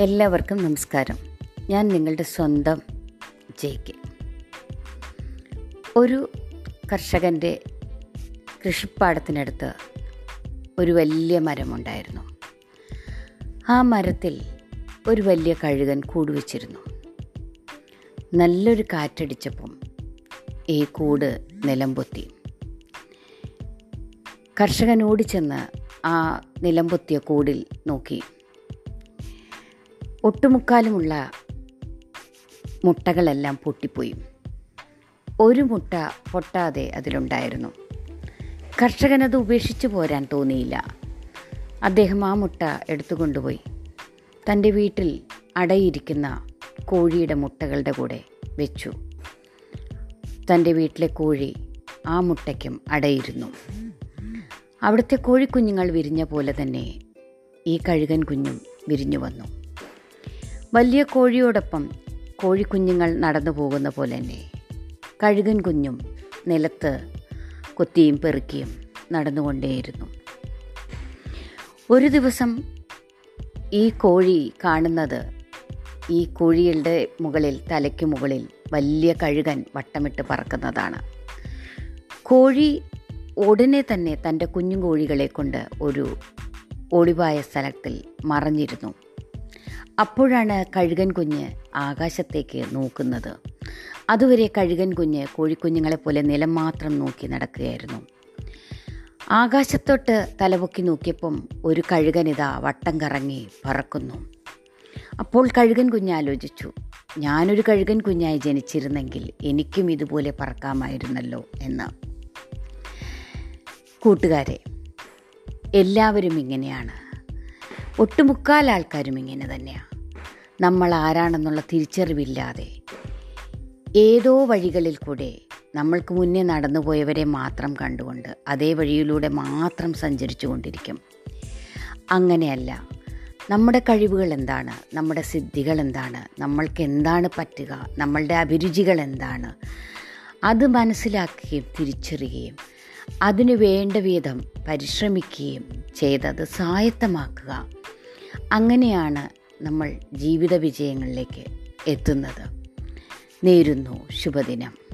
എല്ലാവർക്കും നമസ്കാരം. ഞാൻ നിങ്ങളുടെ സ്വന്തം ജെ കെ. ഒരു കർഷകന്റെ കൃഷിപ്പാടത്തിനടുത്ത് ഒരു വലിയ മരമുണ്ടായിരുന്നു. ആ മരത്തിൽ ഒരു വലിയ കഴുകൻ കൂട് വെച്ചിരുന്നു. നല്ലൊരു കാറ്റടിച്ചപ്പം ഈ കൂട് നിലംപൊത്തി. കർഷകൻ ഓടിച്ചെന്ന് ആ നിലംപൊത്തിയ കൂടിൽ നോക്കി. ഒട്ടുമുക്കാലുമുള്ള മുട്ടകളെല്ലാം പൊട്ടിപ്പോയി. ഒരു മുട്ട പൊട്ടാതെ അതിലുണ്ടായിരുന്നു. കർഷകനത് ഉപേക്ഷിച്ചു പോരാൻ തോന്നിയില്ല. അദ്ദേഹം ആ മുട്ട എടുത്തുകൊണ്ടുപോയി. തന്റെ വീട്ടിൽ അടയിരിക്കുന്ന കോഴിയുടെ മുട്ടകളുടെ കൂടെ വെച്ചു. തന്റെ വീട്ടിലെ കോഴി ആ മുട്ടയ്ക്കും അടയിരുന്നു. അവിടുത്തെ കോഴിക്കുഞ്ഞുങ്ങൾ വിരിഞ്ഞ പോലെ തന്നെ ഈ കഴുകൻ കുഞ്ഞും വിരിഞ്ഞു വന്നു. വലിയ കോഴിയോടൊപ്പം കോഴിക്കുഞ്ഞുങ്ങൾ നടന്നു പോകുന്ന പോലെ തന്നെ. കഴുകൻ കുഞ്ഞും നിലത്ത് കൊത്തിയും പെറുക്കിയും നടന്നുകൊണ്ടേയിരുന്നു. ഒരു ദിവസം ഈ കോഴി കാണുന്നത് ഈ കോഴികളുടെ മുകളിൽ തലയ്ക്ക് മുകളിൽ വലിയ കഴുകൻ വട്ടമിട്ട് പറക്കുന്നതാണ്. കോഴി ഉടനെ തന്നെ തന്റെ കുഞ്ഞു കോഴികളെ കൊണ്ട് ഒരു ഒളിവായ സ്ഥലത്തിൽ മറഞ്ഞിരുന്നു. അപ്പോഴാണ് കഴുകൻ കുഞ്ഞ് ആകാശത്തേക്ക് നോക്കുന്നത്. അതുവരെ കഴുകൻ കുഞ്ഞ് കോഴിക്കുഞ്ഞുങ്ങളെ പോലെ നിലം മാത്രം നോക്കി നടക്കുകയായിരുന്നു. ആകാശത്തോട്ട് തലപൊക്കി നോക്കിയപ്പം ഒരു കഴുകൻ കഴുകനിതാ വട്ടം കറങ്ങി പറക്കുന്നു. അപ്പോൾ കഴുകൻ കുഞ്ഞ് ആലോചിച്ചു ഞാനൊരു കഴുകൻ കുഞ്ഞായി ജനിച്ചിരുന്നെങ്കിൽ എനിക്കും ഇതുപോലെ പറക്കാമായിരുന്നല്ലോ എന്ന്. കൂട്ടുകാരെ എല്ലാവരും ഇങ്ങനെയാണ്. ഒട്ടുമുക്കാൽ ആൾക്കാരും ഇങ്ങനെ തന്നെയാണ് നമ്മൾ ആരാണെന്നുള്ള തിരിച്ചറിവില്ലാതെ ഏതോ വഴികളിൽ കൂടെ നമ്മൾക്ക് മുന്നേ നടന്നു പോയവരെ മാത്രം കണ്ടുകൊണ്ട് അതേ വഴിയിലൂടെ മാത്രം സഞ്ചരിച്ചു കൊണ്ടിരിക്കും. അങ്ങനെയല്ല നമ്മുടെ കഴിവുകൾ എന്താണ്? നമ്മുടെ സിദ്ധികൾ എന്താണ്? നമ്മൾക്ക് എന്താണ് പറ്റുക? നമ്മളുടെ അഭിരുചികൾ എന്താണ്? അത് മനസ്സിലാക്കുകയും തിരിച്ചറിയുകയും അതിനു വേണ്ട വിധം പരിശ്രമിക്കുകയും ചെയ്തത് സ്വായത്തമാക്കുക. അങ്ങനെയാണ് നമ്മൾ ജീവിത വിജയങ്ങളിലേക്ക് എത്തുന്നത്. നേരുന്നു ശുഭദിനം.